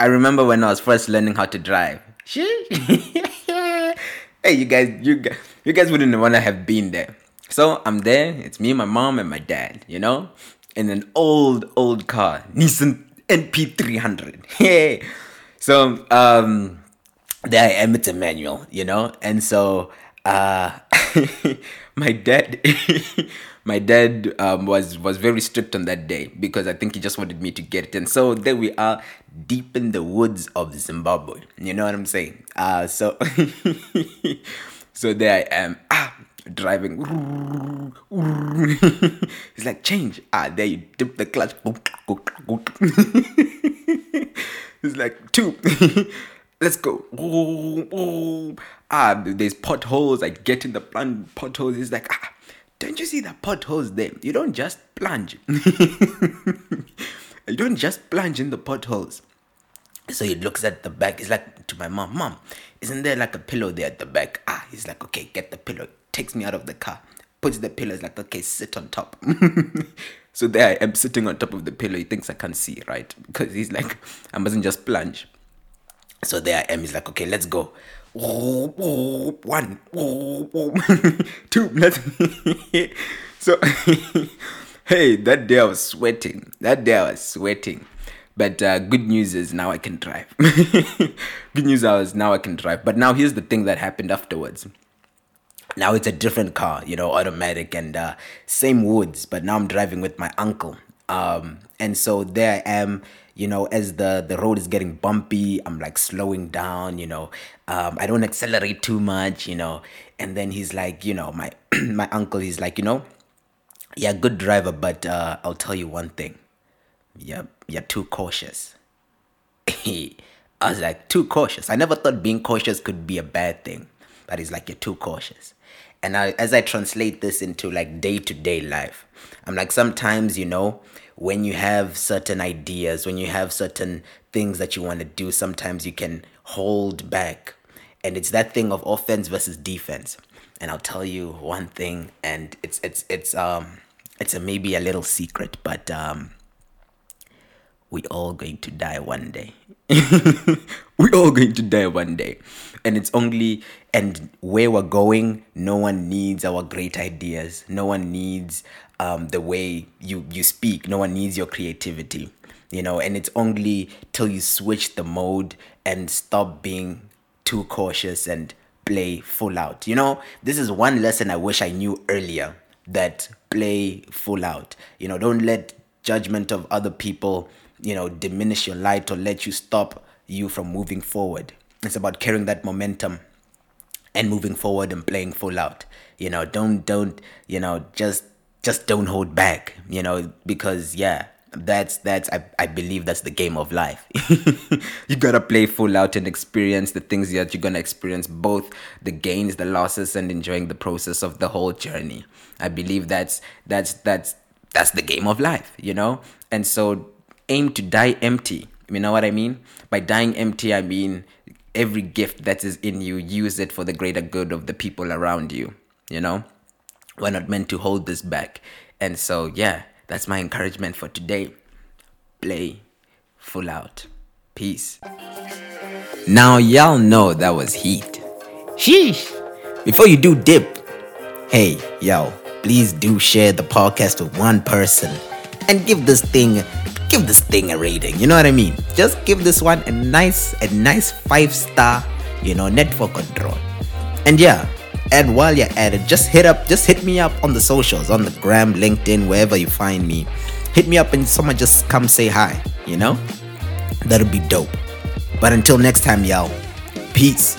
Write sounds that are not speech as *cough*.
I remember when I was first learning how to drive. *laughs* hey, you guys, you guys, you guys wouldn't want to have been there. So I'm there. It's me, my mom, and my dad. You know, in an old, old car, Nissan NP300. *laughs* Hey, so um, there I am. It's a manual. You know, and so uh, *laughs* my dad. My dad um, was was very strict on that day because I think he just wanted me to get it. And so there we are, deep in the woods of Zimbabwe. You know what I'm saying? Uh, so *laughs* so there I am, ah, driving. *laughs* it's like, change. Ah, there you dip the clutch. *laughs* it's like, two. Let's go. Ah, there's potholes. I get in the potholes. It's like, ah don't you see the potholes there? You don't just plunge. *laughs* you don't just plunge in the potholes. So he looks at the back. He's like to my mom, Mom, isn't there like a pillow there at the back? Ah, he's like, okay, get the pillow. Takes me out of the car. Puts the pillow. He's like, okay, sit on top. *laughs* so there I am sitting on top of the pillow. He thinks I can't see, right? Because he's like, I mustn't just plunge. So there I am. He's like, okay, let's go. One, two, let's. so, *laughs* hey, that day I was sweating. That day I was sweating. But uh, good news is now I can drive. *laughs* good news is now I can drive. But now here's the thing that happened afterwards. Now it's a different car, you know, automatic and uh, same woods. But now I'm driving with my uncle. Um, and so there I am you know as the the road is getting bumpy i'm like slowing down you know. Um, i don't accelerate too much you know. And then he's like you know my *clears throat* my uncle he's like you know yeah good driver but uh, i'll tell you one thing. Yeah you're too cautious. *laughs* I was like too cautious. I never thought being cautious could be a bad thing but he's like you're too cautious and I, as i translate this into like day-to-day life i'm like sometimes you know when you have certain ideas, when you have certain things that you want to do, sometimes you can hold back. And it's that thing of offense versus defense. And I'll tell you one thing, and it's it's it's um it's a maybe a little secret, but um we all going to die one day. *laughs* we all going to die one day. And it's only and where we're going, no one needs our great ideas. No one needs um, the way you you speak. No one needs your creativity, you know. And it's only till you switch the mode and stop being too cautious and play full out. You know, this is one lesson I wish I knew earlier. That play full out. You know, don't let judgment of other people, you know, diminish your light or let you stop you from moving forward. It's about carrying that momentum and moving forward and playing full out. You know, don't don't you know just just don't hold back, you know, because yeah, that's that's I, I believe that's the game of life *laughs* you gotta play full out and experience the things that you're gonna experience both the gains the losses and enjoying the process of the whole journey i believe that's that's that's that's the game of life you know and so aim to die empty you know what i mean by dying empty i mean every gift that is in you use it for the greater good of the people around you you know we're not meant to hold this back. And so, yeah, that's my encouragement for today. Play full out. Peace. Now, y'all know that was heat. Sheesh. Before you do dip, hey, yo, please do share the podcast with one person and give this thing give this thing a rating. You know what I mean? Just give this one a nice a nice 5 star, you know, network control. And yeah, and while you're at it, just hit up, just hit me up on the socials, on the gram, LinkedIn, wherever you find me. Hit me up and someone just come say hi, you know? That'll be dope. But until next time, y'all, peace.